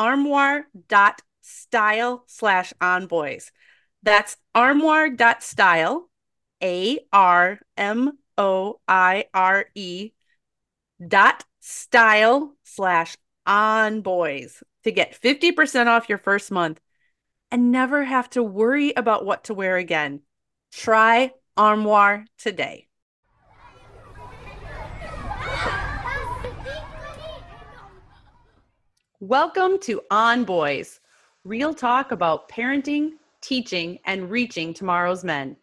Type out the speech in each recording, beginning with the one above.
armoire.style slash onboys. That's armoire.style, A R M O I R E dot style slash onboys to get 50% off your first month and never have to worry about what to wear again. Try Armoire today. Welcome to On Boys, real talk about parenting, teaching, and reaching tomorrow's men.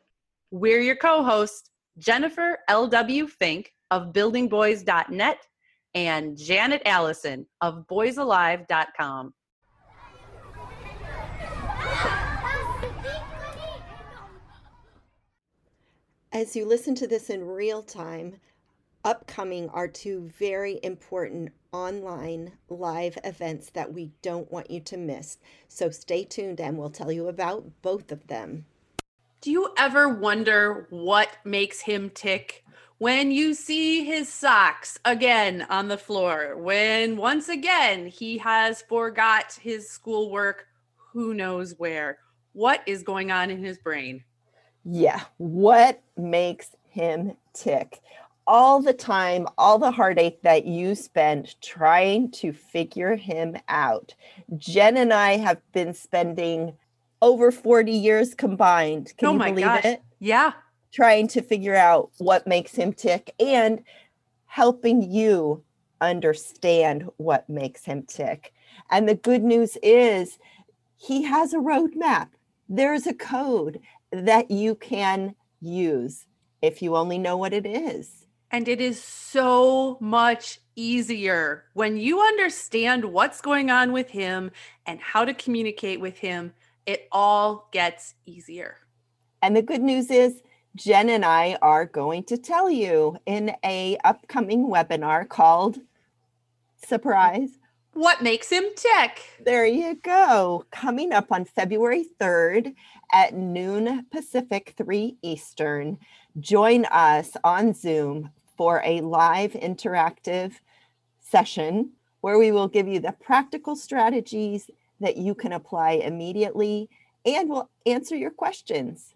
We're your co hosts, Jennifer L.W. Fink of buildingboys.net and Janet Allison of boysalive.com. As you listen to this in real time, upcoming are two very important online live events that we don't want you to miss. So stay tuned and we'll tell you about both of them. Do you ever wonder what makes him tick? When you see his socks again on the floor, when once again he has forgot his schoolwork, who knows where? What is going on in his brain? Yeah, what makes him tick? All the time, all the heartache that you spend trying to figure him out. Jen and I have been spending over 40 years combined. Can oh you believe gosh. it? Yeah. Trying to figure out what makes him tick and helping you understand what makes him tick. And the good news is he has a roadmap. There's a code that you can use if you only know what it is. And it is so much easier when you understand what's going on with him and how to communicate with him. It all gets easier. And the good news is Jen and I are going to tell you in a upcoming webinar called Surprise. What makes him tick? There you go. Coming up on February 3rd at noon Pacific, 3 Eastern. Join us on Zoom for a live interactive session where we will give you the practical strategies that you can apply immediately and we'll answer your questions.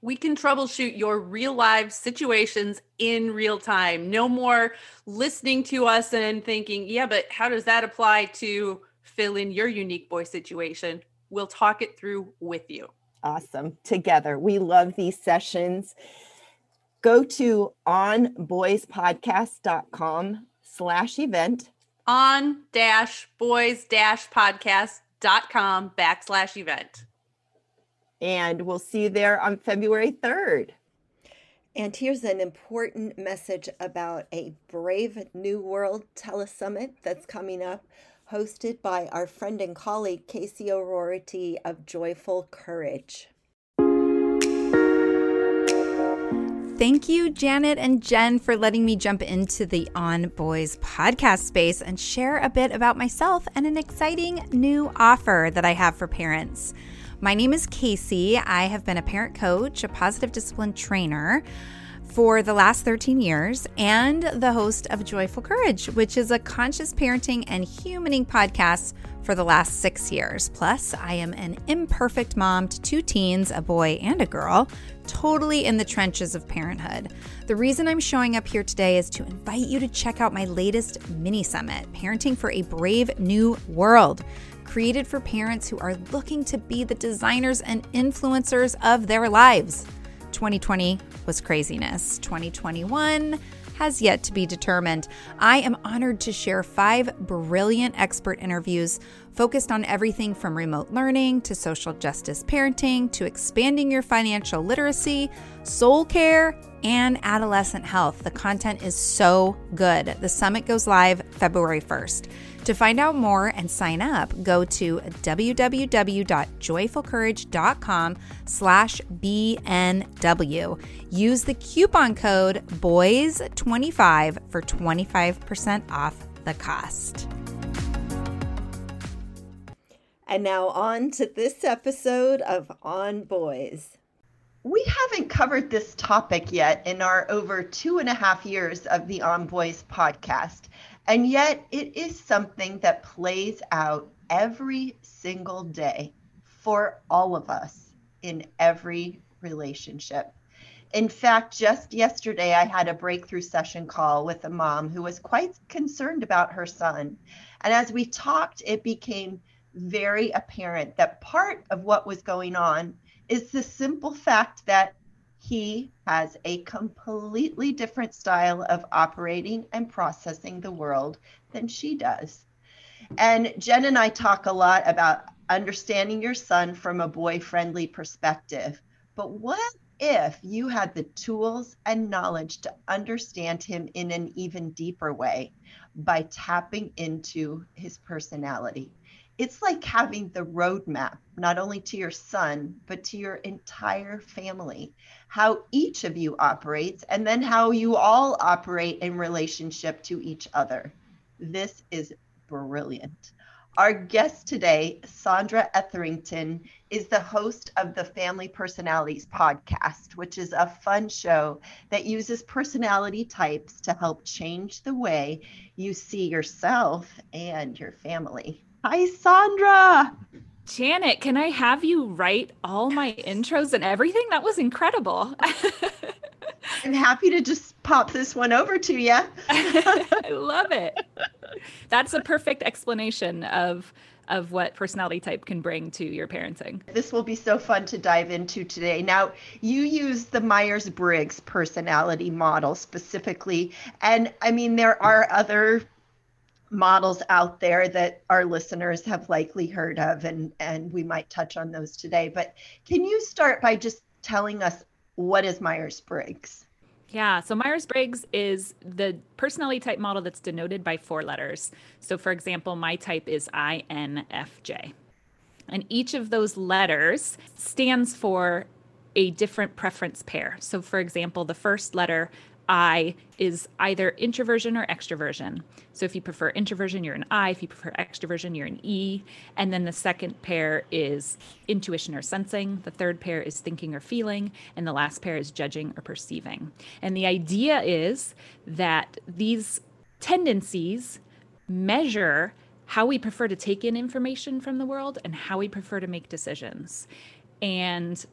We can troubleshoot your real life situations in real time. No more listening to us and thinking, yeah, but how does that apply to fill in your unique boy situation? We'll talk it through with you. Awesome. Together. We love these sessions go to onboyspodcast.com slash event. On dash boys dash podcast.com backslash event. And we'll see you there on february 3rd and here's an important message about a brave new world telesummit that's coming up hosted by our friend and colleague casey o'roarty of joyful courage Thank you, Janet and Jen, for letting me jump into the On Boys podcast space and share a bit about myself and an exciting new offer that I have for parents. My name is Casey. I have been a parent coach, a positive discipline trainer for the last 13 years, and the host of Joyful Courage, which is a conscious parenting and humaning podcast for the last six years. Plus, I am an imperfect mom to two teens, a boy and a girl, totally in the trenches of parenthood. The reason I'm showing up here today is to invite you to check out my latest mini summit, Parenting for a Brave New World. created for parents who are looking to be the designers and influencers of their lives. 2020 was craziness. 2021 has yet to be determined. I am honored to share five brilliant expert interviews focused on everything from remote learning to social justice parenting to expanding your financial literacy, soul care, and adolescent health. The content is so good. The summit goes live February 1st. To find out more and sign up, go to www.joyfulcourage.com slash BNW. Use the coupon code BOYS25 for 25% off the cost. And now on to this episode of On Boys. We haven't covered this topic yet in our over two and a half years of the On Boys podcast. And yet, it is something that plays out every single day for all of us in every relationship. In fact, just yesterday, I had a breakthrough session call with a mom who was quite concerned about her son. And as we talked, it became very apparent that part of what was going on is the simple fact that he has a completely different style of operating and processing the world than she does. And Jen and I talk a lot about understanding your son from a boy friendly perspective. But what if you had the tools and knowledge to understand him in an even deeper way by tapping into his personality? It's like having the roadmap, not only to your son, but to your entire family, how each of you operates, and then how you all operate in relationship to each other. This is brilliant. Our guest today, Sandra Etherington, is the host of the Family Personalities podcast, which is a fun show that uses personality types to help change the way you see yourself and your family. Hi, Sandra. Janet, can I have you write all my intros and everything? That was incredible. I'm happy to just pop this one over to you. I love it. That's a perfect explanation of of what personality type can bring to your parenting. This will be so fun to dive into today. Now, you use the Myers Briggs personality model specifically. And I mean, there are other models out there that our listeners have likely heard of and and we might touch on those today but can you start by just telling us what is myers-briggs yeah, so Myers Briggs is the personality type model that's denoted by four letters. So, for example, my type is INFJ. And each of those letters stands for a different preference pair. So, for example, the first letter I is either introversion or extroversion. So if you prefer introversion, you're an I. If you prefer extroversion, you're an E. And then the second pair is intuition or sensing. The third pair is thinking or feeling. And the last pair is judging or perceiving. And the idea is that these tendencies measure how we prefer to take in information from the world and how we prefer to make decisions. And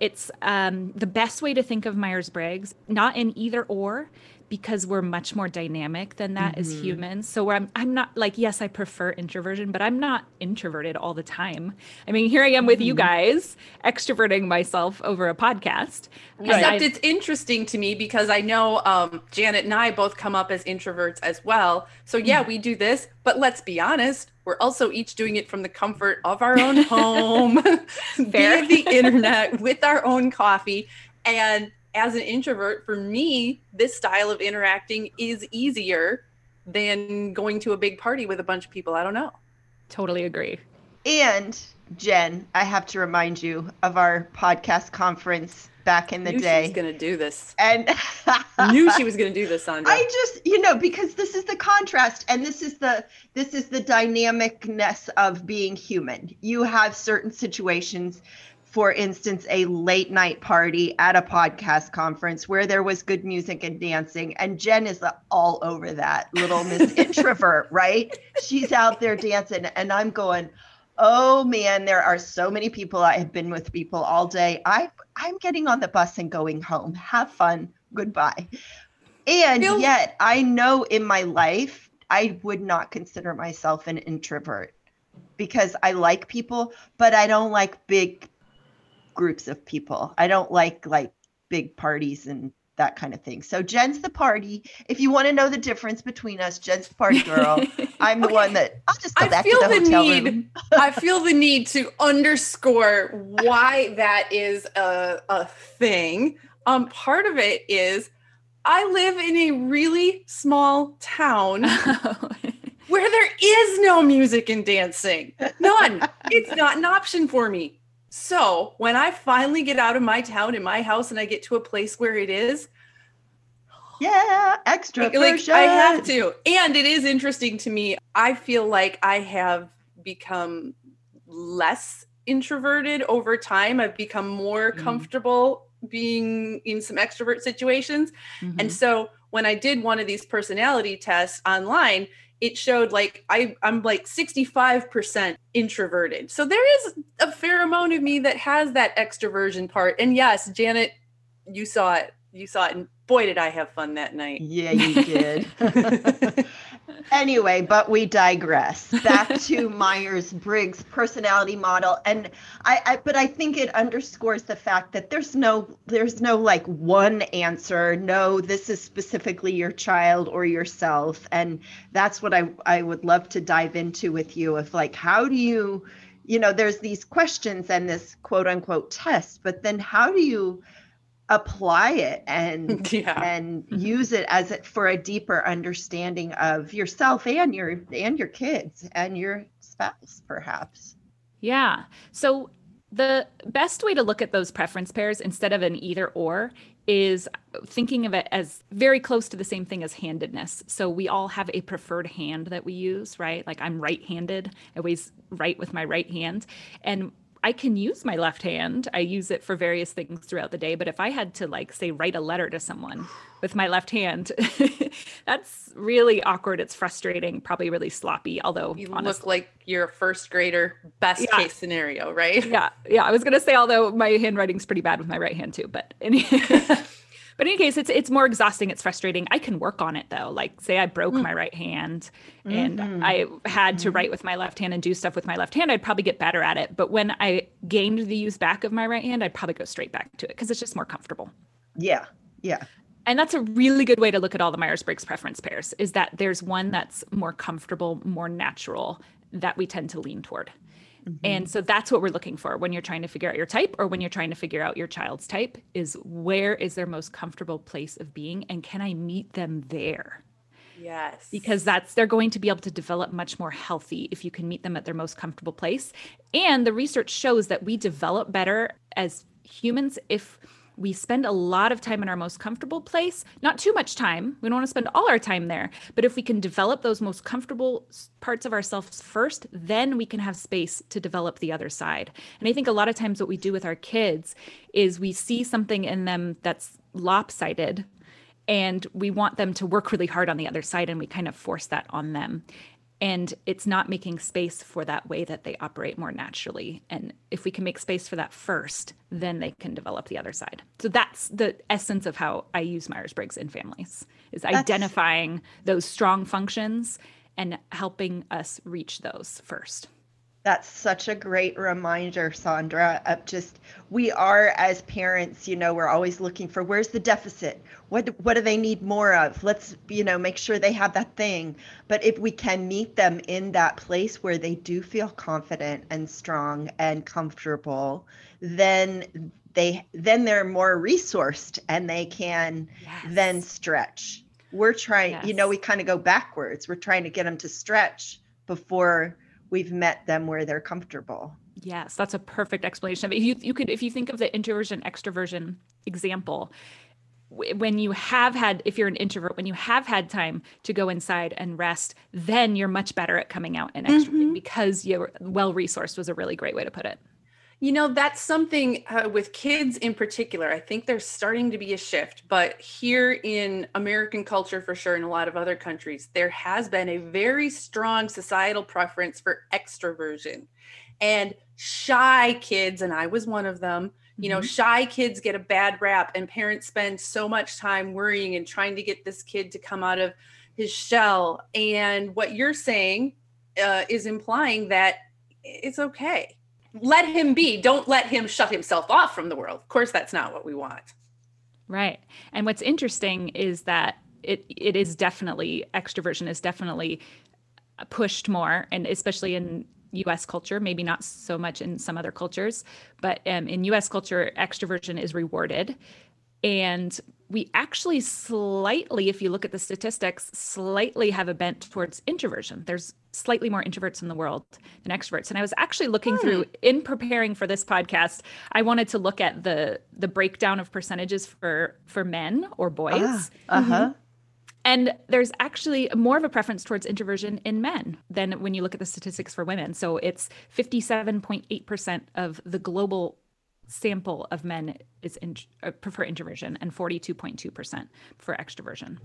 it's um, the best way to think of Myers Briggs, not in either or, because we're much more dynamic than that mm-hmm. as humans. So I'm I'm not like yes, I prefer introversion, but I'm not introverted all the time. I mean, here I am with mm-hmm. you guys, extroverting myself over a podcast. Except I've, it's interesting to me because I know um, Janet and I both come up as introverts as well. So yeah, mm. we do this, but let's be honest, we're also each doing it from the comfort of our own home, via the internet, with our own coffee, and as an introvert, for me, this style of interacting is easier than going to a big party with a bunch of people. I don't know. Totally agree. And Jen, I have to remind you of our podcast conference back in the knew day. She was going to do this. And knew she was going to do this, Sandra. I just, you know, because this is the contrast and this is the this is the dynamicness of being human. You have certain situations for instance, a late night party at a podcast conference where there was good music and dancing. And Jen is all over that little Miss Introvert, right? She's out there dancing. And I'm going, oh man, there are so many people. I have been with people all day. I, I'm getting on the bus and going home. Have fun. Goodbye. And Bill- yet, I know in my life, I would not consider myself an introvert because I like people, but I don't like big groups of people. I don't like like big parties and that kind of thing. So Jen's the party. If you want to know the difference between us, Jen's the party girl. I'm the okay. one that I'll just go I back feel to the, the hotel need, room. I feel the need to underscore why that is a, a thing. Um, part of it is I live in a really small town where there is no music and dancing. None. it's not an option for me. So when I finally get out of my town in my house and I get to a place where it is, yeah, extra like, like I have to. And it is interesting to me. I feel like I have become less introverted over time. I've become more mm-hmm. comfortable being in some extrovert situations. Mm-hmm. And so when I did one of these personality tests online, it showed like I, I'm like 65% introverted. So there is a fair amount of me that has that extroversion part. And yes, Janet, you saw it. You saw it. And boy, did I have fun that night. Yeah, you did. anyway, but we digress. Back to Myers Briggs personality model, and I, I, but I think it underscores the fact that there's no, there's no like one answer. No, this is specifically your child or yourself, and that's what I, I would love to dive into with you. Of like, how do you, you know, there's these questions and this quote unquote test, but then how do you apply it and yeah. and mm-hmm. use it as it for a deeper understanding of yourself and your and your kids and your spouse perhaps yeah so the best way to look at those preference pairs instead of an either or is thinking of it as very close to the same thing as handedness. So we all have a preferred hand that we use, right? Like I'm right handed, I always write with my right hand. And I can use my left hand. I use it for various things throughout the day. But if I had to, like, say, write a letter to someone with my left hand, that's really awkward. It's frustrating, probably really sloppy. Although you honestly, look like you're a first grader, best yeah. case scenario, right? Yeah. Yeah. I was going to say, although my handwriting's pretty bad with my right hand too. But But in any case, it's it's more exhausting. It's frustrating. I can work on it though. Like say I broke mm. my right hand and mm-hmm. I had to mm-hmm. write with my left hand and do stuff with my left hand, I'd probably get better at it. But when I gained the use back of my right hand, I'd probably go straight back to it because it's just more comfortable. Yeah. Yeah. And that's a really good way to look at all the Myers Briggs preference pairs is that there's one that's more comfortable, more natural that we tend to lean toward. Mm-hmm. And so that's what we're looking for when you're trying to figure out your type or when you're trying to figure out your child's type is where is their most comfortable place of being and can I meet them there? Yes. Because that's they're going to be able to develop much more healthy if you can meet them at their most comfortable place. And the research shows that we develop better as humans if we spend a lot of time in our most comfortable place, not too much time. We don't want to spend all our time there. But if we can develop those most comfortable parts of ourselves first, then we can have space to develop the other side. And I think a lot of times what we do with our kids is we see something in them that's lopsided and we want them to work really hard on the other side and we kind of force that on them and it's not making space for that way that they operate more naturally. And if we can make space for that first then they can develop the other side. So that's the essence of how i use myers-briggs in families is that's... identifying those strong functions and helping us reach those first that's such a great reminder, Sandra, of just we are as parents, you know, we're always looking for where's the deficit? What what do they need more of? Let's, you know, make sure they have that thing. But if we can meet them in that place where they do feel confident and strong and comfortable, then they then they're more resourced and they can yes. then stretch. We're trying, yes. you know, we kind of go backwards. We're trying to get them to stretch before we've met them where they're comfortable. Yes, that's a perfect explanation of it. You, you could, if you think of the introversion extroversion example, when you have had, if you're an introvert, when you have had time to go inside and rest, then you're much better at coming out and extroverting mm-hmm. because you're well resourced was a really great way to put it. You know, that's something uh, with kids in particular. I think there's starting to be a shift, but here in American culture, for sure, in a lot of other countries, there has been a very strong societal preference for extroversion. And shy kids, and I was one of them, you know, mm-hmm. shy kids get a bad rap, and parents spend so much time worrying and trying to get this kid to come out of his shell. And what you're saying uh, is implying that it's okay. Let him be. Don't let him shut himself off from the world. Of course, that's not what we want. Right. And what's interesting is that it it is definitely extroversion is definitely pushed more and especially in US culture, maybe not so much in some other cultures, but um, in US culture, extroversion is rewarded. And we actually slightly, if you look at the statistics, slightly have a bent towards introversion. There's slightly more introverts in the world than extroverts. And I was actually looking hmm. through in preparing for this podcast, I wanted to look at the the breakdown of percentages for for men or boys. Ah, uh-huh. Mm-hmm. And there's actually more of a preference towards introversion in men than when you look at the statistics for women. So it's 57.8% of the global sample of men is in, uh, prefer introversion and 42.2% for extroversion.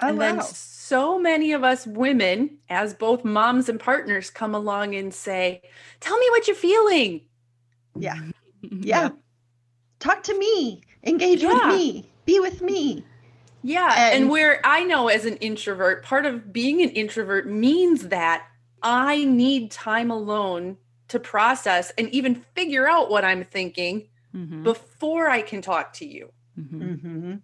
Oh, and wow. then so many of us women, as both moms and partners, come along and say, Tell me what you're feeling. Yeah. Yeah. yeah. Talk to me. Engage yeah. with me. Be with me. Yeah. And, and where I know as an introvert, part of being an introvert means that I need time alone to process and even figure out what I'm thinking mm-hmm. before I can talk to you. Mm-hmm. Mm-hmm.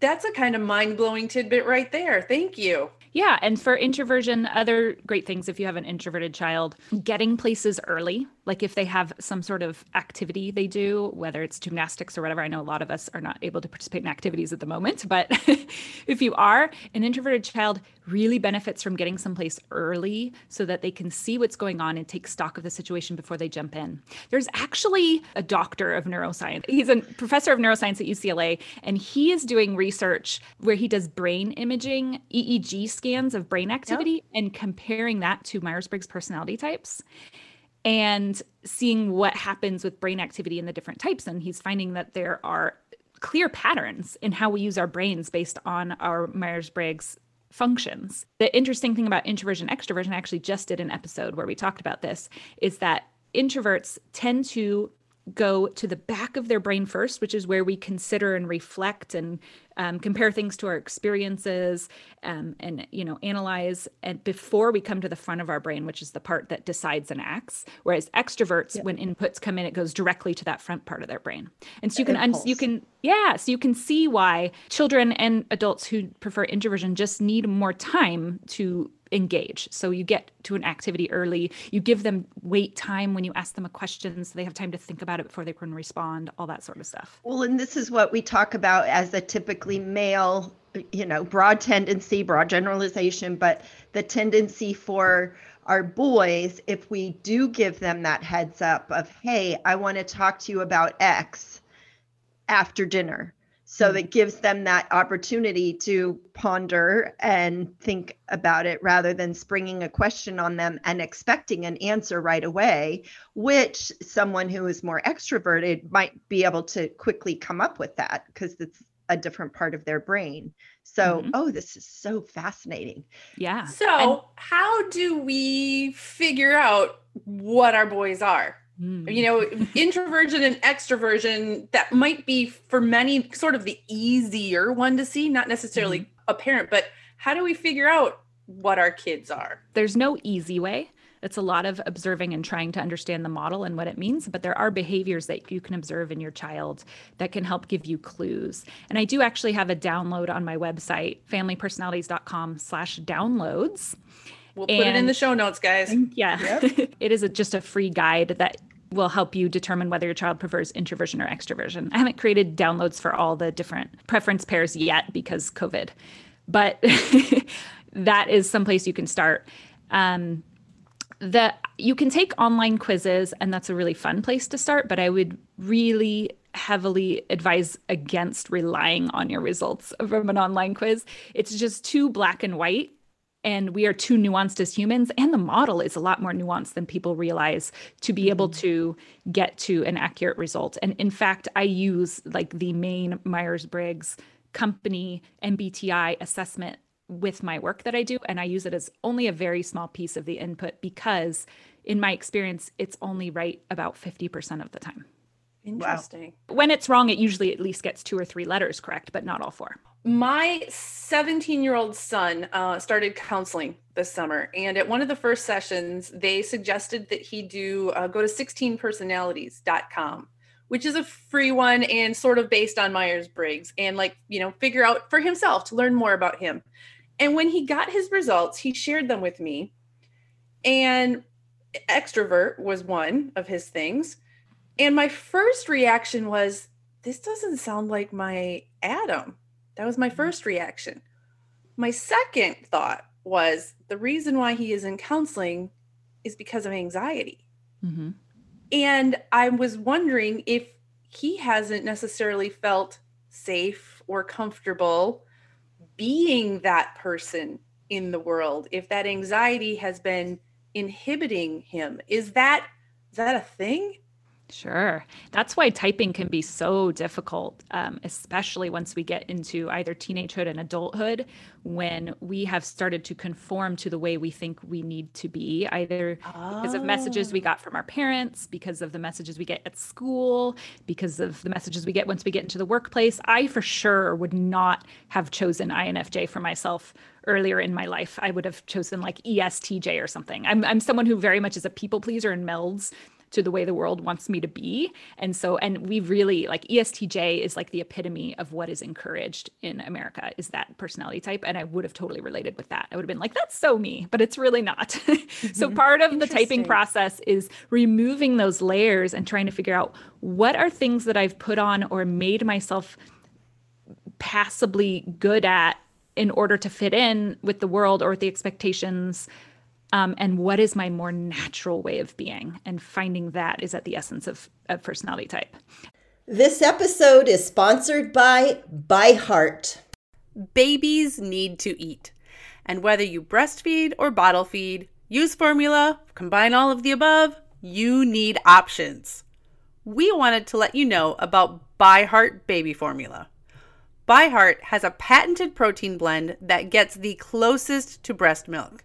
That's a kind of mind blowing tidbit right there. Thank you. Yeah. And for introversion, other great things if you have an introverted child, getting places early like if they have some sort of activity they do, whether it's gymnastics or whatever. I know a lot of us are not able to participate in activities at the moment, but if you are, an introverted child really benefits from getting someplace early so that they can see what's going on and take stock of the situation before they jump in. There's actually a doctor of neuroscience. He's a professor of neuroscience at UCLA, and he is doing research where he does brain imaging, EEG scans of brain activity, yep. and comparing that to Myers Briggs personality types and seeing what happens with brain activity in the different types. And he's finding that there are clear patterns in how we use our brains based on our Myers Briggs functions. The interesting thing about introversion extroversion, I actually just did an episode where we talked about this, is that introverts tend to go to the back of their brain first, which is where we consider and reflect and um, compare things to our experiences um, and you know analyze and before we come to the front of our brain which is the part that decides and acts whereas extroverts yep. when inputs come in it goes directly to that front part of their brain and so you can un- you can yeah so you can see why children and adults who prefer introversion just need more time to engage. So you get to an activity early, you give them wait time when you ask them a question so they have time to think about it before they can respond, all that sort of stuff. Well, and this is what we talk about as a typically male, you know, broad tendency, broad generalization, but the tendency for our boys, if we do give them that heads up of, hey, I want to talk to you about X after dinner so hmm. that gives them that opportunity to ponder and think about it rather than springing a question on them and expecting an answer right away which someone who is more extroverted might be able to quickly come up with that because it's a different part of their brain so mm-hmm. oh this is so fascinating yeah so and- how do we figure out what our boys are Mm. You know, introversion and extroversion, that might be for many sort of the easier one to see, not necessarily mm. apparent, but how do we figure out what our kids are? There's no easy way. It's a lot of observing and trying to understand the model and what it means, but there are behaviors that you can observe in your child that can help give you clues. And I do actually have a download on my website, familypersonalities.com slash downloads. We'll put and, it in the show notes, guys. Yeah. Yep. it is a, just a free guide that will help you determine whether your child prefers introversion or extroversion. I haven't created downloads for all the different preference pairs yet because COVID, but that is someplace you can start. Um, the you can take online quizzes, and that's a really fun place to start. But I would really heavily advise against relying on your results from an online quiz. It's just too black and white and we are too nuanced as humans and the model is a lot more nuanced than people realize to be able mm-hmm. to get to an accurate result and in fact i use like the main myers-briggs company mbti assessment with my work that i do and i use it as only a very small piece of the input because in my experience it's only right about 50% of the time Interesting. Wow. When it's wrong, it usually at least gets two or three letters correct, but not all four. My 17 year old son uh, started counseling this summer. And at one of the first sessions, they suggested that he do uh, go to 16personalities.com, which is a free one and sort of based on Myers Briggs, and like, you know, figure out for himself to learn more about him. And when he got his results, he shared them with me. And extrovert was one of his things. And my first reaction was, this doesn't sound like my Adam. That was my mm-hmm. first reaction. My second thought was the reason why he is in counseling is because of anxiety. Mm-hmm. And I was wondering if he hasn't necessarily felt safe or comfortable being that person in the world, if that anxiety has been inhibiting him. Is that is that a thing? Sure. That's why typing can be so difficult, um, especially once we get into either teenagehood and adulthood, when we have started to conform to the way we think we need to be, either oh. because of messages we got from our parents, because of the messages we get at school, because of the messages we get once we get into the workplace. I for sure would not have chosen INFJ for myself earlier in my life. I would have chosen like ESTJ or something. I'm, I'm someone who very much is a people pleaser and melds to the way the world wants me to be. And so, and we really like ESTJ is like the epitome of what is encouraged in America is that personality type. And I would have totally related with that. I would have been like, that's so me, but it's really not. Mm-hmm. so part of the typing process is removing those layers and trying to figure out what are things that I've put on or made myself passably good at in order to fit in with the world or with the expectations um, and what is my more natural way of being? And finding that is at the essence of, of personality type. This episode is sponsored by ByHeart. Babies need to eat. And whether you breastfeed or bottle feed use formula combine all of the above you need options. We wanted to let you know about ByHeart baby formula. ByHeart has a patented protein blend that gets the closest to breast milk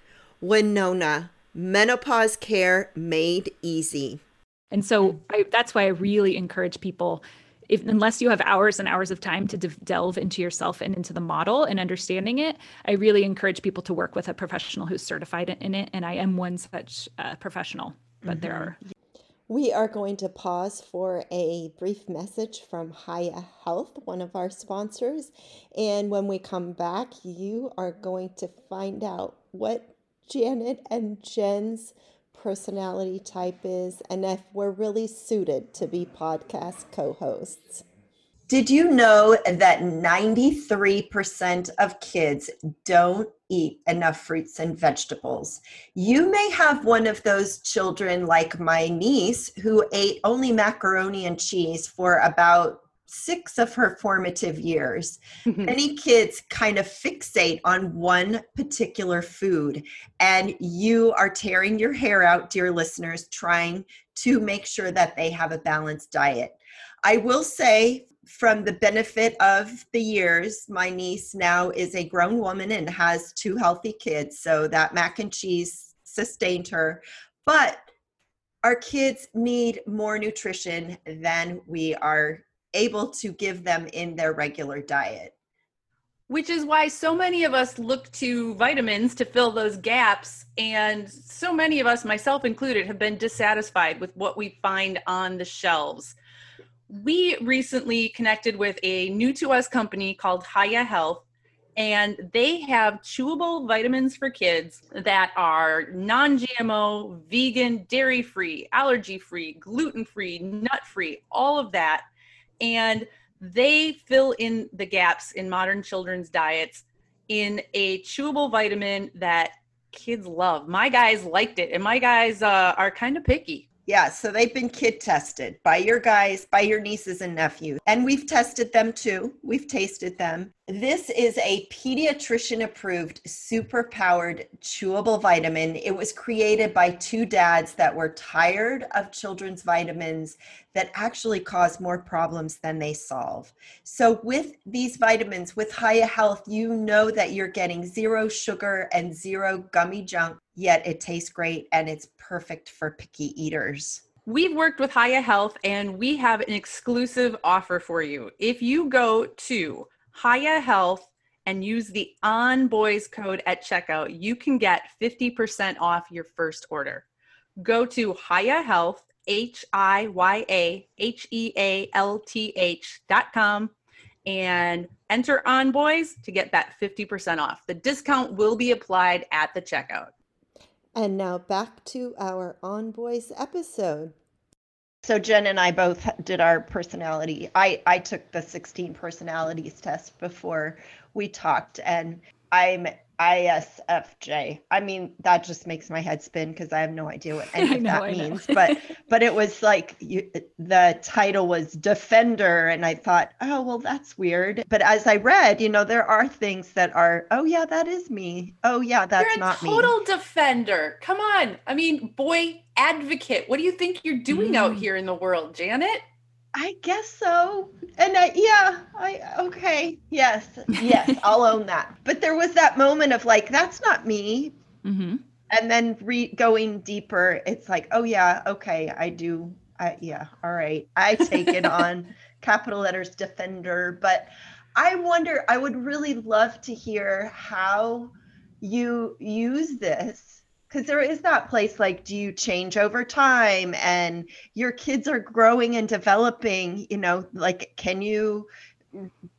Winona, menopause care made easy. And so I, that's why I really encourage people if unless you have hours and hours of time to de- delve into yourself and into the model and understanding it, I really encourage people to work with a professional who's certified in it. And I am one such uh, professional, but mm-hmm. there are. We are going to pause for a brief message from Hiya Health, one of our sponsors. And when we come back, you are going to find out what Janet and Jen's personality type is and if we're really suited to be podcast co hosts. Did you know that 93% of kids don't eat enough fruits and vegetables? You may have one of those children, like my niece, who ate only macaroni and cheese for about six of her formative years, mm-hmm. many kids kind of fixate on one particular food. And you are tearing your hair out, dear listeners, trying to make sure that they have a balanced diet. I will say, from the benefit of the years, my niece now is a grown woman and has two healthy kids. So that mac and cheese sustained her. But our kids need more nutrition than we are able to give them in their regular diet. Which is why so many of us look to vitamins to fill those gaps. And so many of us, myself included, have been dissatisfied with what we find on the shelves. We recently connected with a new to us company called Hiya Health, and they have chewable vitamins for kids that are non GMO, vegan, dairy free, allergy free, gluten free, nut free, all of that and they fill in the gaps in modern children's diets in a chewable vitamin that kids love. My guys liked it, and my guys uh, are kind of picky. Yeah, so they've been kid tested by your guys, by your nieces and nephews. And we've tested them too. We've tasted them. This is a pediatrician approved, super powered, chewable vitamin. It was created by two dads that were tired of children's vitamins that actually cause more problems than they solve. So, with these vitamins, with Hiya Health, you know that you're getting zero sugar and zero gummy junk, yet it tastes great and it's perfect for picky eaters. We've worked with Hiya Health and we have an exclusive offer for you. If you go to Hiya Health and use the On Boys code at checkout, you can get 50% off your first order. Go to Hiya Health, H I Y A H E A L T H dot com and enter On Boys to get that 50% off. The discount will be applied at the checkout. And now back to our On Boys episode. So Jen and I both did our personality. I I took the 16 personalities test before we talked and I'm ISFJ. I mean, that just makes my head spin because I have no idea what any of know, that means. but but it was like you, the title was Defender, and I thought, oh well, that's weird. But as I read, you know, there are things that are, oh yeah, that is me. Oh yeah, that's you're a not total me. defender. Come on. I mean, boy advocate. What do you think you're doing mm. out here in the world, Janet? I guess so. And I, yeah, I okay. Yes. Yes, I'll own that. But there was that moment of like that's not me. Mm-hmm. And then re- going deeper, it's like, oh yeah, okay, I do. I yeah, all right. I take it on capital letters defender, but I wonder I would really love to hear how you use this because there is that place like do you change over time and your kids are growing and developing you know like can you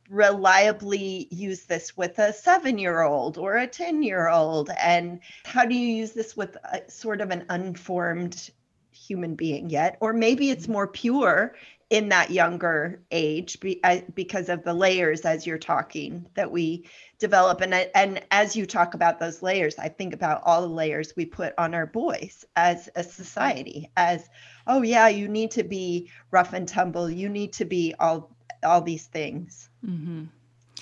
reliably use this with a seven year old or a 10 year old and how do you use this with a, sort of an unformed human being yet? Or maybe it's more pure in that younger age be, uh, because of the layers as you're talking that we develop. And and as you talk about those layers i think about all the layers we put on our boys as a society as oh yeah you need to be rough and tumble. You need to be all all these things. Mm-hmm.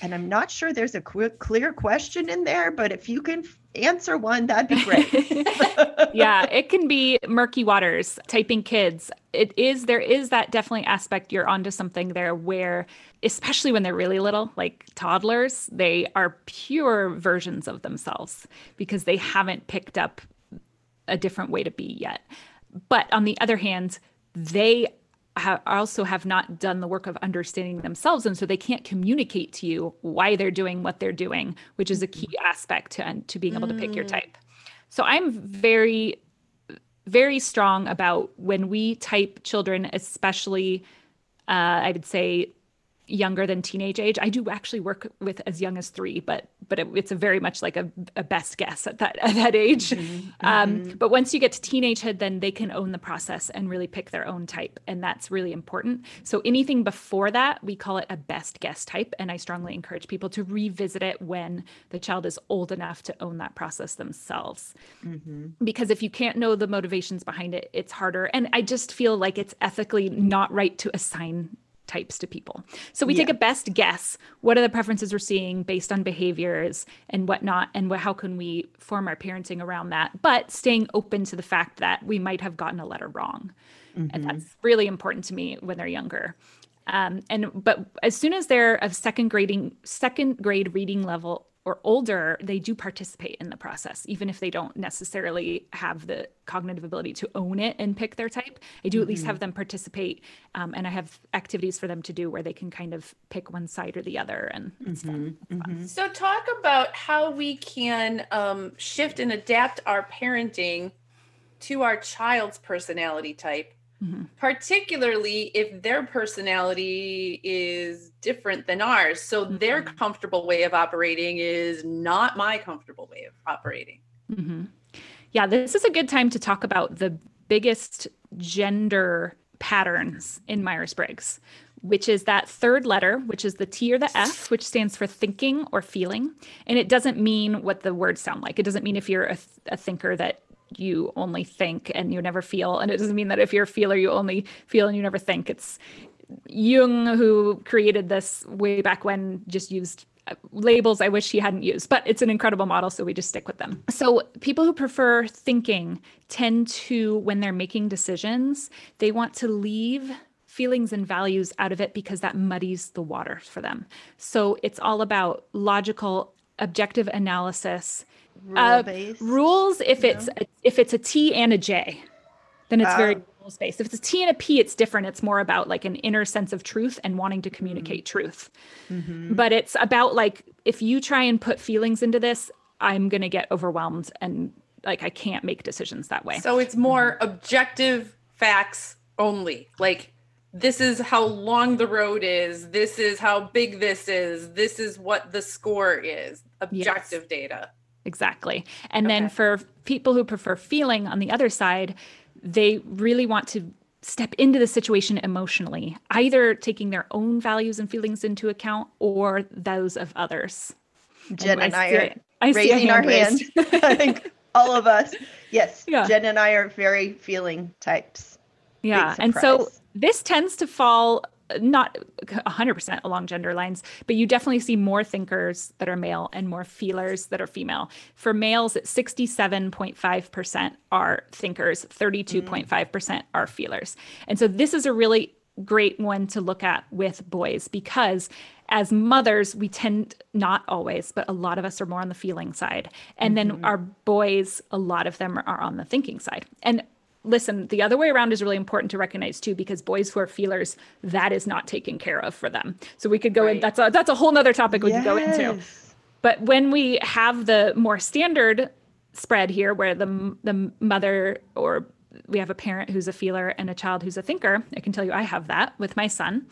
and i'm not sure there's a clear question in there but if you can answer one that'd be great. Yeah it can be murky waters typing kids. It is there is that definitely aspect you're onto something there where especially when they're really little like toddlers they are pure versions of themselves because they haven't picked up a different way to be yet. But on the other hand, they ha- also have not done the work of understanding themselves. And so they can't communicate to you why they're doing what they're doing, which is a key mm-hmm. aspect to, to being able to pick your mm. type. So I'm very, very strong about when we type children, especially, uh, I would say younger than teenage age. I do actually work with as young as three, but but it, it's a very much like a, a, best guess at that at that age. Mm-hmm. Um, mm-hmm. But once you get to teenagehood, then they can own the process and really pick their own type, and that's really important. So anything before that, we call it a best guess type, and I strongly encourage people to revisit it when the child is old enough to own that process themselves. Mm-hmm. Because if you can't know the motivations behind it, it's harder. And I just feel like it's ethically not right to assign types to people. So we yeah. take a best guess. What are the preferences we're seeing based on behaviors and whatnot? And what, how can we form our parenting around that? But staying open to the fact that we might have gotten a letter wrong. Mm-hmm. And that's really important to me when they're younger. Um, and but as soon as they're of second grading second grade reading level or older, they do participate in the process, even if they don't necessarily have the cognitive ability to own it and pick their type. I do mm-hmm. at least have mm-hmm. them participate, um, and I have activities for them to do where they can kind of pick one side or the other and, and mm-hmm. mm-hmm. So, talk about how we can um, shift and adapt our parenting to our child's personality type Mm-hmm. particularly if their personality is different than ours. So mm-hmm. their comfortable way of operating is not my comfortable way of operating. Mm-hmm. Yeah, this is a good time to talk about the biggest gender patterns in Myers Briggs, which is that third letter, which is the T or the F, which stands for thinking or feeling. And it doesn't mean what the words sound like. It doesn't mean if you're a, a thinker that you only think and you never feel. And it doesn't mean that if you're a feeler, you only feel and you never think. It's Jung who created this way back when just used uh, labels I wish he hadn't used, but it's an incredible model, so we just stick with them. So, people who prefer thinking tend to, when they're making decisions, they want to leave feelings and values out of it because that muddies the water for them. So, it's all about logical, objective analysis uh, rules if it's a, if it's a T and a J, then it's very ah. rules based. If it's a T and a P, it's different. It's more about like an inner sense of truth and wanting to communicate mm-hmm. truth. Mm-hmm. But it's about like if you try and put feelings into this, I'm gonna get overwhelmed and like I can't make decisions that way. So it's more objective facts only. Like this is how long the road is. This is how big this is. This is what the score is. Objective yes. data. Exactly. And okay. then for people who prefer feeling on the other side, they really want to step into the situation emotionally, either taking their own values and feelings into account or those of others. Jen and, and I, I, are I raising our hands. I think all of us. Yes. Yeah. Jen and I are very feeling types. Yeah. And so this tends to fall not 100% along gender lines, but you definitely see more thinkers that are male and more feelers that are female. For males, 67.5% are thinkers, 32.5% are feelers. And so this is a really great one to look at with boys because as mothers, we tend not always, but a lot of us are more on the feeling side. And mm-hmm. then our boys, a lot of them are on the thinking side. And listen, the other way around is really important to recognize too, because boys who are feelers, that is not taken care of for them. So we could go right. in. That's a that's a whole nother topic we yes. could go into. But when we have the more standard spread here, where the the mother or we have a parent who's a feeler and a child who's a thinker, I can tell you I have that with my son.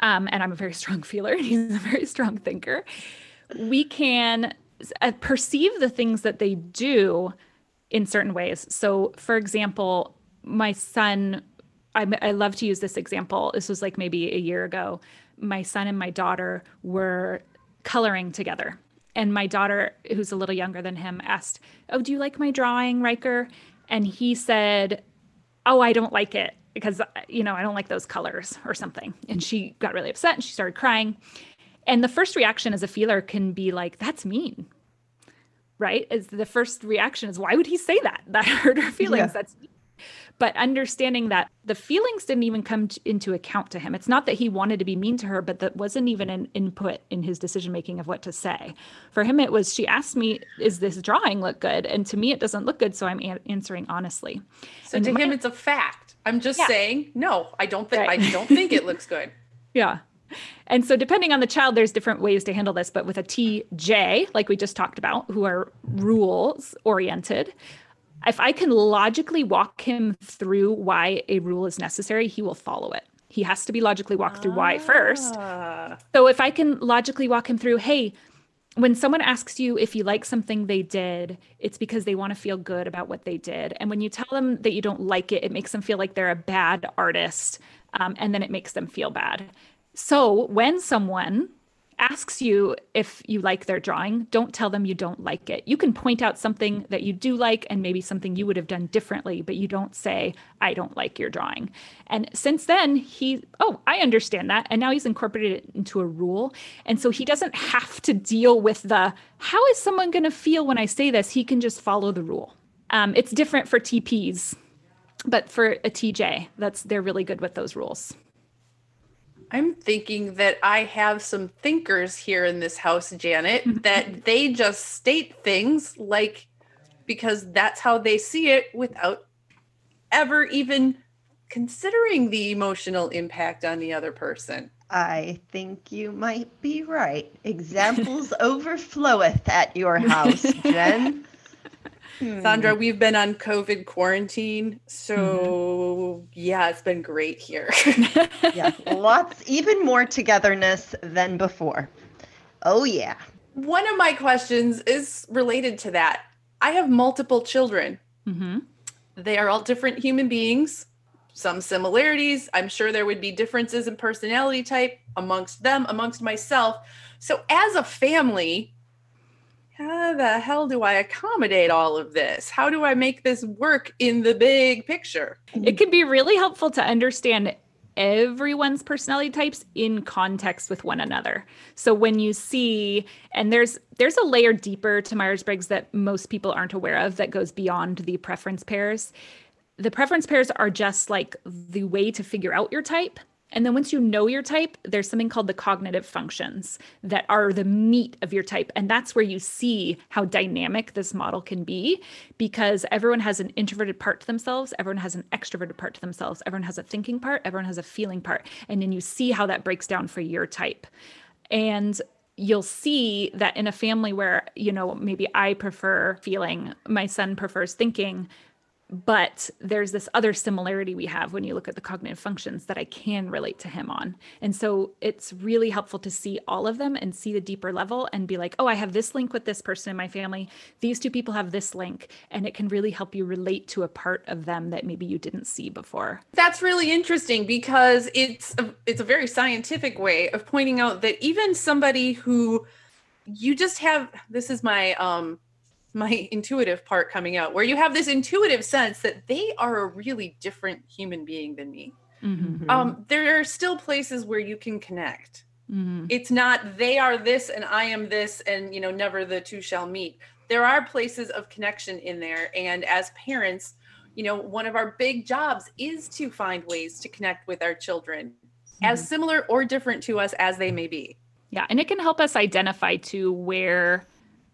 Um, and I'm a very strong feeler, and he's a very strong thinker. We can uh, perceive the things that they do in certain ways. So, for example, my son, I, I love to use this example. This was like maybe a year ago. My son and my daughter were coloring together. And my daughter, who's a little younger than him, asked, Oh, do you like my drawing, Riker? And he said, Oh, I don't like it because, you know, I don't like those colors or something. And she got really upset and she started crying. And the first reaction as a feeler can be like, That's mean right? Is the first reaction is why would he say that? That hurt her feelings. Yeah. That's but understanding that the feelings didn't even come t- into account to him. It's not that he wanted to be mean to her, but that wasn't even an input in his decision making of what to say. For him, it was she asked me, "Is this drawing look good?" And to me, it doesn't look good, so I'm a- answering honestly. So and to my- him, it's a fact. I'm just yeah. saying, no, I don't think right. I don't think it looks good. Yeah. And so, depending on the child, there's different ways to handle this. But with a TJ, like we just talked about, who are rules oriented, if I can logically walk him through why a rule is necessary, he will follow it. He has to be logically walked through ah. why first. So, if I can logically walk him through, hey, when someone asks you if you like something they did, it's because they want to feel good about what they did. And when you tell them that you don't like it, it makes them feel like they're a bad artist. Um, and then it makes them feel bad. So when someone asks you if you like their drawing, don't tell them you don't like it. You can point out something that you do like and maybe something you would have done differently, but you don't say, I don't like your drawing. And since then, he, oh, I understand that. And now he's incorporated it into a rule. And so he doesn't have to deal with the, how is someone going to feel when I say this? He can just follow the rule. Um, it's different for TPs, but for a TJ, that's they're really good with those rules. I'm thinking that I have some thinkers here in this house, Janet, that they just state things like because that's how they see it without ever even considering the emotional impact on the other person. I think you might be right. Examples overfloweth at your house, Jen. Hmm. Sandra, we've been on COVID quarantine. So, mm-hmm. yeah, it's been great here. yeah, lots, even more togetherness than before. Oh, yeah. One of my questions is related to that. I have multiple children. Mm-hmm. They are all different human beings, some similarities. I'm sure there would be differences in personality type amongst them, amongst myself. So, as a family, how the hell do I accommodate all of this? How do I make this work in the big picture? It can be really helpful to understand everyone's personality types in context with one another. So when you see and there's there's a layer deeper to Myers-Briggs that most people aren't aware of that goes beyond the preference pairs. The preference pairs are just like the way to figure out your type and then once you know your type, there's something called the cognitive functions that are the meat of your type. And that's where you see how dynamic this model can be because everyone has an introverted part to themselves, everyone has an extroverted part to themselves, everyone has a thinking part, everyone has a feeling part. And then you see how that breaks down for your type. And you'll see that in a family where, you know, maybe I prefer feeling, my son prefers thinking, but there's this other similarity we have when you look at the cognitive functions that I can relate to him on. And so it's really helpful to see all of them and see the deeper level and be like, oh, I have this link with this person in my family. These two people have this link. And it can really help you relate to a part of them that maybe you didn't see before. That's really interesting because it's a, it's a very scientific way of pointing out that even somebody who you just have this is my um my intuitive part coming out where you have this intuitive sense that they are a really different human being than me mm-hmm. um, there are still places where you can connect mm-hmm. it's not they are this and i am this and you know never the two shall meet there are places of connection in there and as parents you know one of our big jobs is to find ways to connect with our children mm-hmm. as similar or different to us as they may be yeah and it can help us identify to where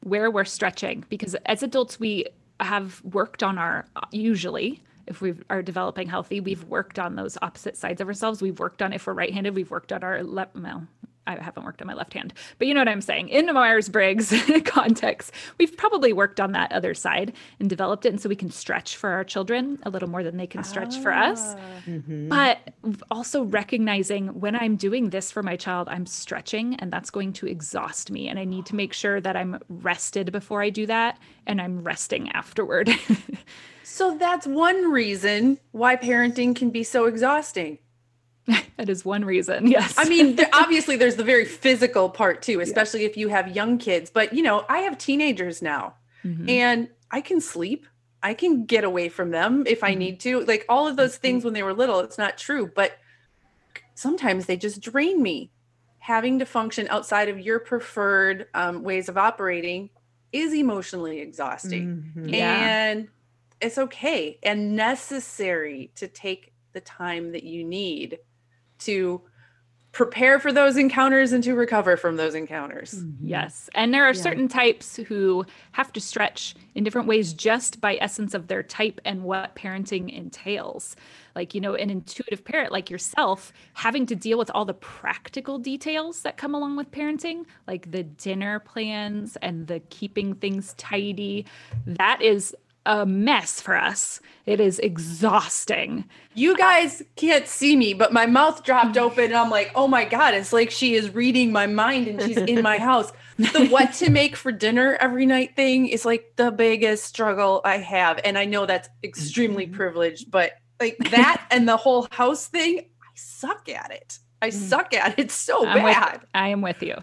where we're stretching because as adults we have worked on our usually if we are developing healthy we've worked on those opposite sides of ourselves. We've worked on if we're right-handed we've worked on our left well I haven't worked on my left hand, but you know what I'm saying. In Myers Briggs context, we've probably worked on that other side and developed it. And so we can stretch for our children a little more than they can stretch for us. Ah. Mhm. But also recognizing when I'm doing this for my child, I'm stretching and that's going to exhaust me. And I need to make sure that I'm rested before I do that and I'm resting afterward. So that's one reason why parenting can be so exhausting. that is one reason. Yes. I mean, there, obviously, there's the very physical part too, especially if you have young kids. But, you know, I have teenagers now Mhm. and I can sleep. I can get away from them if I Mhm. need to. Like all of those things when they were little, it's not true. But sometimes they just drain me. Having to function outside of your preferred um, ways of operating is emotionally exhausting. Mhm. Yeah. And it's okay and necessary to take the time that you need to prepare for those encounters and to recover from those encounters. Mhm. Yes. And there are Yeah. certain types who have to stretch in different ways just by essence of their type and what parenting entails. Like, you know, an intuitive parent like yourself having to deal with all the practical details that come along with parenting, like the dinner plans and the keeping things tidy. That is a mess for us. It is exhausting. You guys can't see me, but my mouth dropped open and I'm like, oh my God, it's like she is reading my mind and she's in my house. The what to make for dinner every night thing is like the biggest struggle I have. And I know that's extremely mm-hmm. privileged, but like that and the whole house thing, I suck at it. I mm. suck at it so I'm with- bad. I am with you.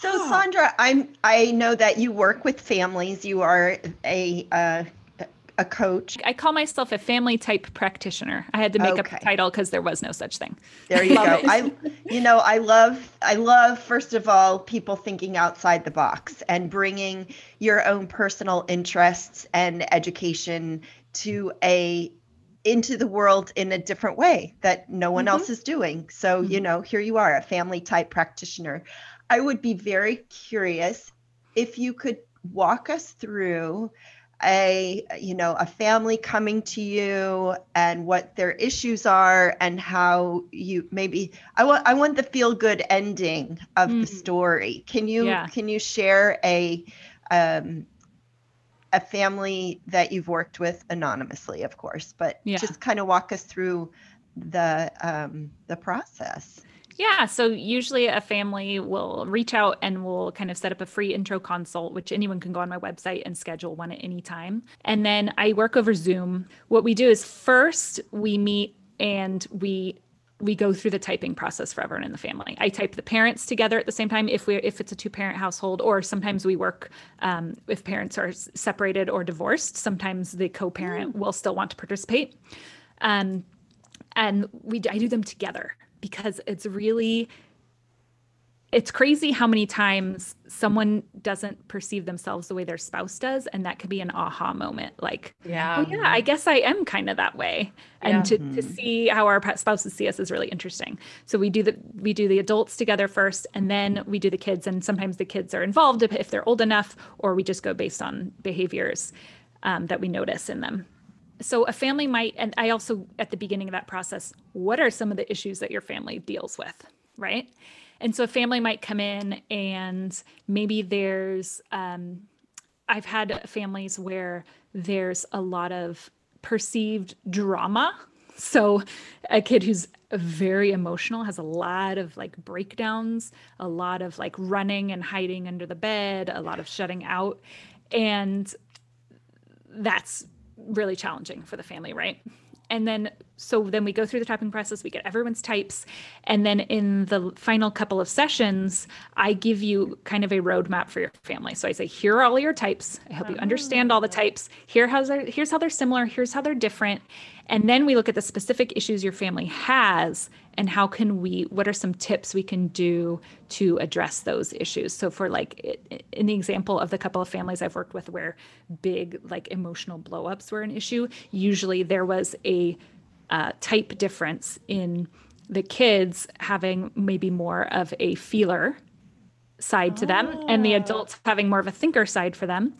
So. Sandra, I'm I know that you work with families. You are a uh, a coach. I call myself a family type practitioner. I had to make up a title because there was no such thing. There you go. I you know, I love I love first of all people thinking outside the box and bringing your own personal interests and education to a into the world in a different way that no one Mhm. else is doing. So, you know, here you are, a family type practitioner. I would be very curious if you could walk us through a you know a family coming to you and what their issues are and how you maybe I want I want the feel good ending of the Mm. story. Can you Yeah. can you share a um a family that you've worked with anonymously, of course, but Yeah. just kind of walk us through the um the process. Yeah, so usually a family will reach out and we'll kind of set up a free intro consult, which anyone can go on my website and schedule one at any time. And then I work over Zoom. What we do is first we meet and we we go through the typing process for everyone in the family. I type the parents together at the same time if we if it's a two parent household, or sometimes we work um, if parents are separated or divorced. Sometimes the co parent will still want to participate. Um, and we I do them together because it's really it's crazy how many times someone doesn't perceive themselves the way their spouse does and that could be an aha moment like Yeah. oh yeah i guess i am kind of that way and Yeah. to, to see how our spouses see us is really interesting so we do the we do the adults together first and then we do the kids and sometimes the kids are involved if, if they're old enough or we just go based on behaviors um, that we notice in them so a family might and i also at the beginning of that process what are some of the issues that your family deals with right? And so a family might come in and maybe there's um, i've had families where there's a lot of perceived drama. So a kid who's very emotional has a lot of like breakdowns a lot of like running and hiding under the bed a lot of shutting out. And that's really challenging for the family, right? And then, so then we go through the typing process, we get everyone's types. And then in the final couple of sessions, I give you kind of a roadmap for your family. So I say, here are all your types. I hope you understand all the ah. types. Here how's they're, here's how they're similar. Here's how they're different. And then we look at the specific issues your family has and how can we, what are some tips we can do to address those issues? So for like in the example of the couple of families I've worked with where big like emotional blowups were an issue, usually there was a uh, type difference in the kids having maybe more of a feeler side to them and the adults having more of a thinker side for them.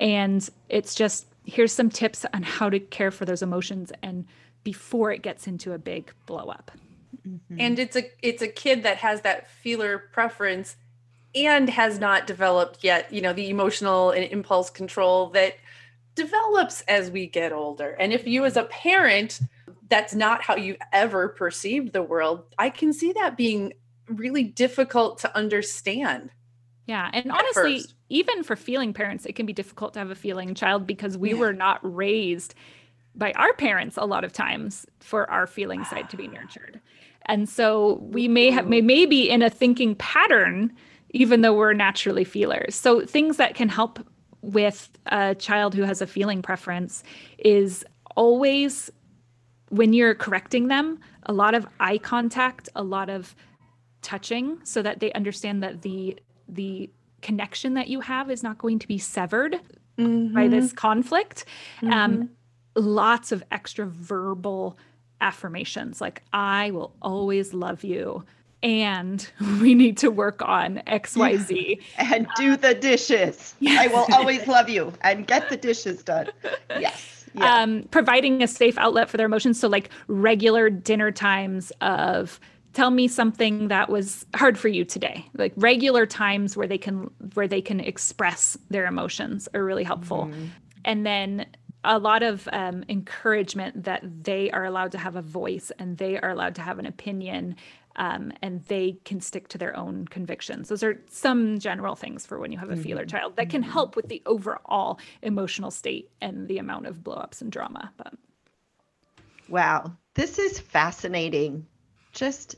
And it's just here's some tips on how to care for those emotions and before it gets into a big blow up. Mhm. and it's a it's a kid that has that feeler preference and has not developed yet you know the emotional and impulse control that develops as we get older and if you as a parent that's not how you ever perceived the world i can see that being really difficult to understand Yeah. And honestly, first. even for feeling parents, it can be difficult to have a feeling child because we Yeah. were not raised by our parents a lot of times for our feeling side to be nurtured. And so we may have may, may be in a thinking pattern, even though we're naturally feelers. So things that can help with a child who has a feeling preference is always when you're correcting them, a lot of eye contact, a lot of touching so that they understand that the the connection that you have is not going to be severed by this conflict. Um lots of extra verbal affirmations like i will always love you and we need to work on xyz and do the dishes. I will always love you and get the dishes done. Yes. Yeah. um, providing a safe outlet for their emotions. So, like regular dinner times of tell me something that was hard for you today. Like regular times where they can where they can express their emotions are really helpful. And then a lot of um, encouragement that they are allowed to have a voice and they are allowed to have an opinion. Um, and they can stick to their own convictions. Those are some general things for when you have a feeler child that can help with the overall emotional state and the amount of blowups and drama. But Wow, this is fascinating. Just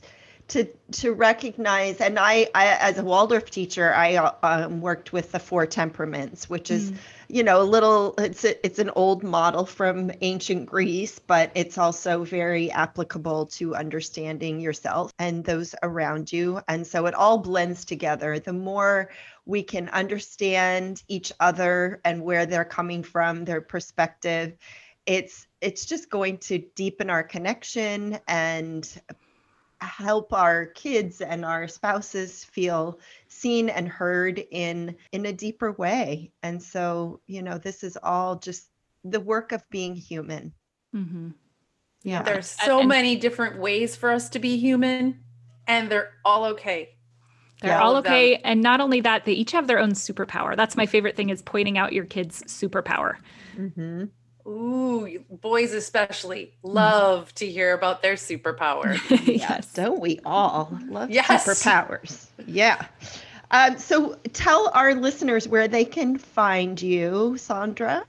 to to recognize, and I, I as a Waldorf teacher, I uh, um, worked with the four temperaments, which is, you know, a little. It's a, it's an old model from ancient Greece, but it's also very applicable to understanding yourself and those around you, and so it all blends together. The more we can understand each other and where they're coming from, their perspective, it's it's just going to deepen our connection and help our kids and our spouses feel seen and heard in in a deeper way and so you know this is all just the work of being human mm-hmm. yeah there's so and- many different ways for us to be human and they're all okay they're Yeah. all All of them. okay. And not only that, they each have their own superpower. That's my favorite thing is pointing out your kids' superpower. Mhm. Ooh, boys especially love to hear about their superpower. yes. don't we all love Yes. superpowers yeah um, so tell our listeners where they can find you sandra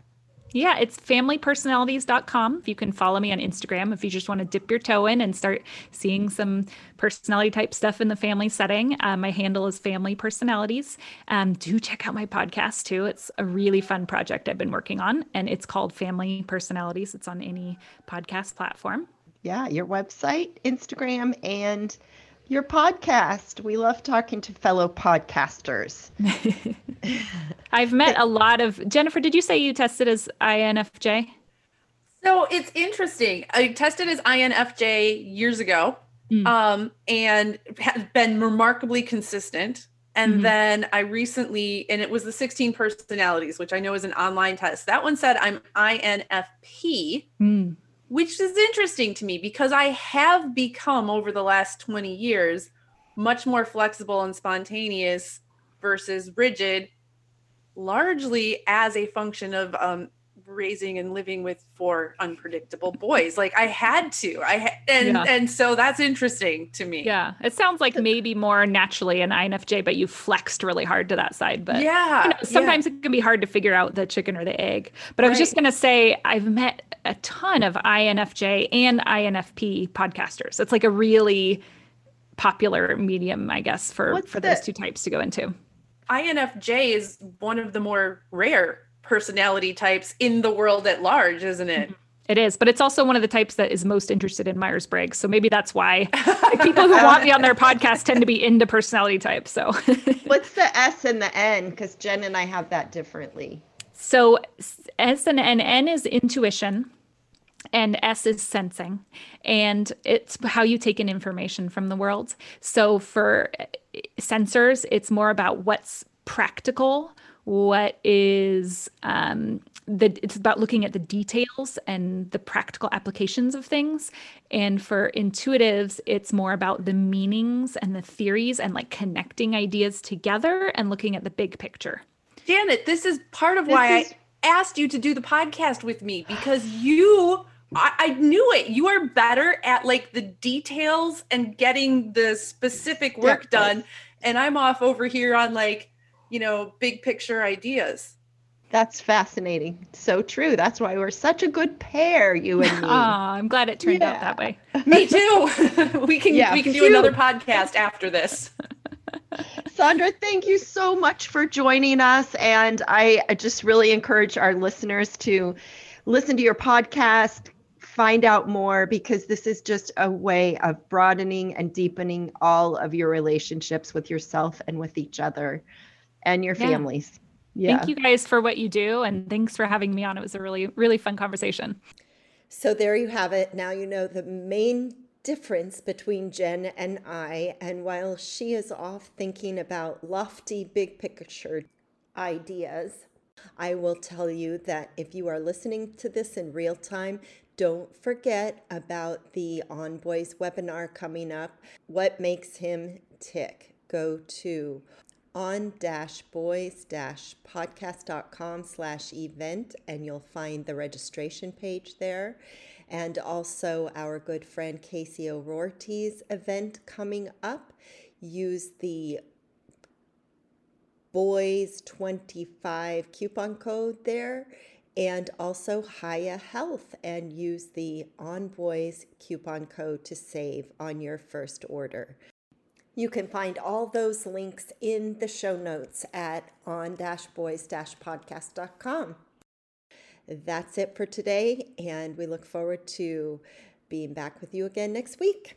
Yeah, it's familypersonalities.com. If you can follow me on Instagram if you just want to dip your toe in and start seeing some personality type stuff in the family setting. Um, my handle is Family Personalities. Um, do check out my podcast too. It's a really fun project I've been working on, and it's called Family Personalities. It's on any podcast platform. yeah, your website, Instagram, and your podcast. We love talking to fellow podcasters. I've met a lot of Jennifer. Did you say you tested as INFJ? so it's interesting. I tested as INFJ years ago Mm. um, and have been remarkably consistent. And Mhm. then I recently, and it was the 16 personalities, which I know is an online test. That one said I'm INFP. Mm. Which is interesting to me because I have become over the last 20 years much more flexible and spontaneous versus rigid, largely as a function of um, raising and living with four unpredictable boys. Like I had to, I ha- and Yeah. and so that's interesting to me. Yeah, it sounds like maybe more naturally an INFJ, but you flexed really hard to that side. But yeah. you know, yeah. sometimes it can be hard to figure out the chicken or the egg. But I was just going to say, I've met a ton of INFJ and INFP podcasters. It's like a really popular medium, I guess, for, What's for those two types to go into. INFJ is one of the more rare personality types in the world at large, isn't it? It is, but it's also one of the types that is most interested in Myers Briggs. So maybe that's why like, people who want me on their podcast tend to be into personality types. So. What's the S and the N? Because Jen and I have that differently. So S and N, N is intuition and S is sensing. And it's how you take in information from the world. So for uh, sensors, it's more about what's practical, what is um, the it's about looking at the details and the practical applications of things. And for intuitives it's more about the meanings and the theories and like connecting ideas together and looking at the big picture. Janet this is part of this why is... i asked you to do the podcast with me because you I, I knew it. You are better at like the details and getting the specific work yeah, done. And i'm off over here on like you know big picture ideas that's fascinating. So true. That's why we're such a good pair, you and me. Oh, I'm glad it turned yeah. out that way. me too. we can yeah, we can do another podcast after this. Sandra, thank you so much for joining us. And I just really encourage our listeners to listen to your podcast, find out more, because this is just a way of broadening and deepening all of your relationships with yourself and with each other and your yeah. families. Yeah. Thank you guys for what you do and thanks for having me on. It was a really, really fun conversation. So there you have it. Now you know the main difference between Jen and I. And while she is off thinking about lofty, big picture ideas, I will tell you that if you are listening to this in real time, don't forget about the On Boys webinar coming up. What makes him tick? Go to on-boys-podcast.com slash event and you'll find the registration page there and also our good friend Casey O'Roarty's event coming up. Use the boys25 coupon code there and also Hiya Health and use the On Boys coupon code to save on your first order. You can find all those links in the show notes at on-boys-podcast.com. That's it for today, and we look forward to being back with you again next week.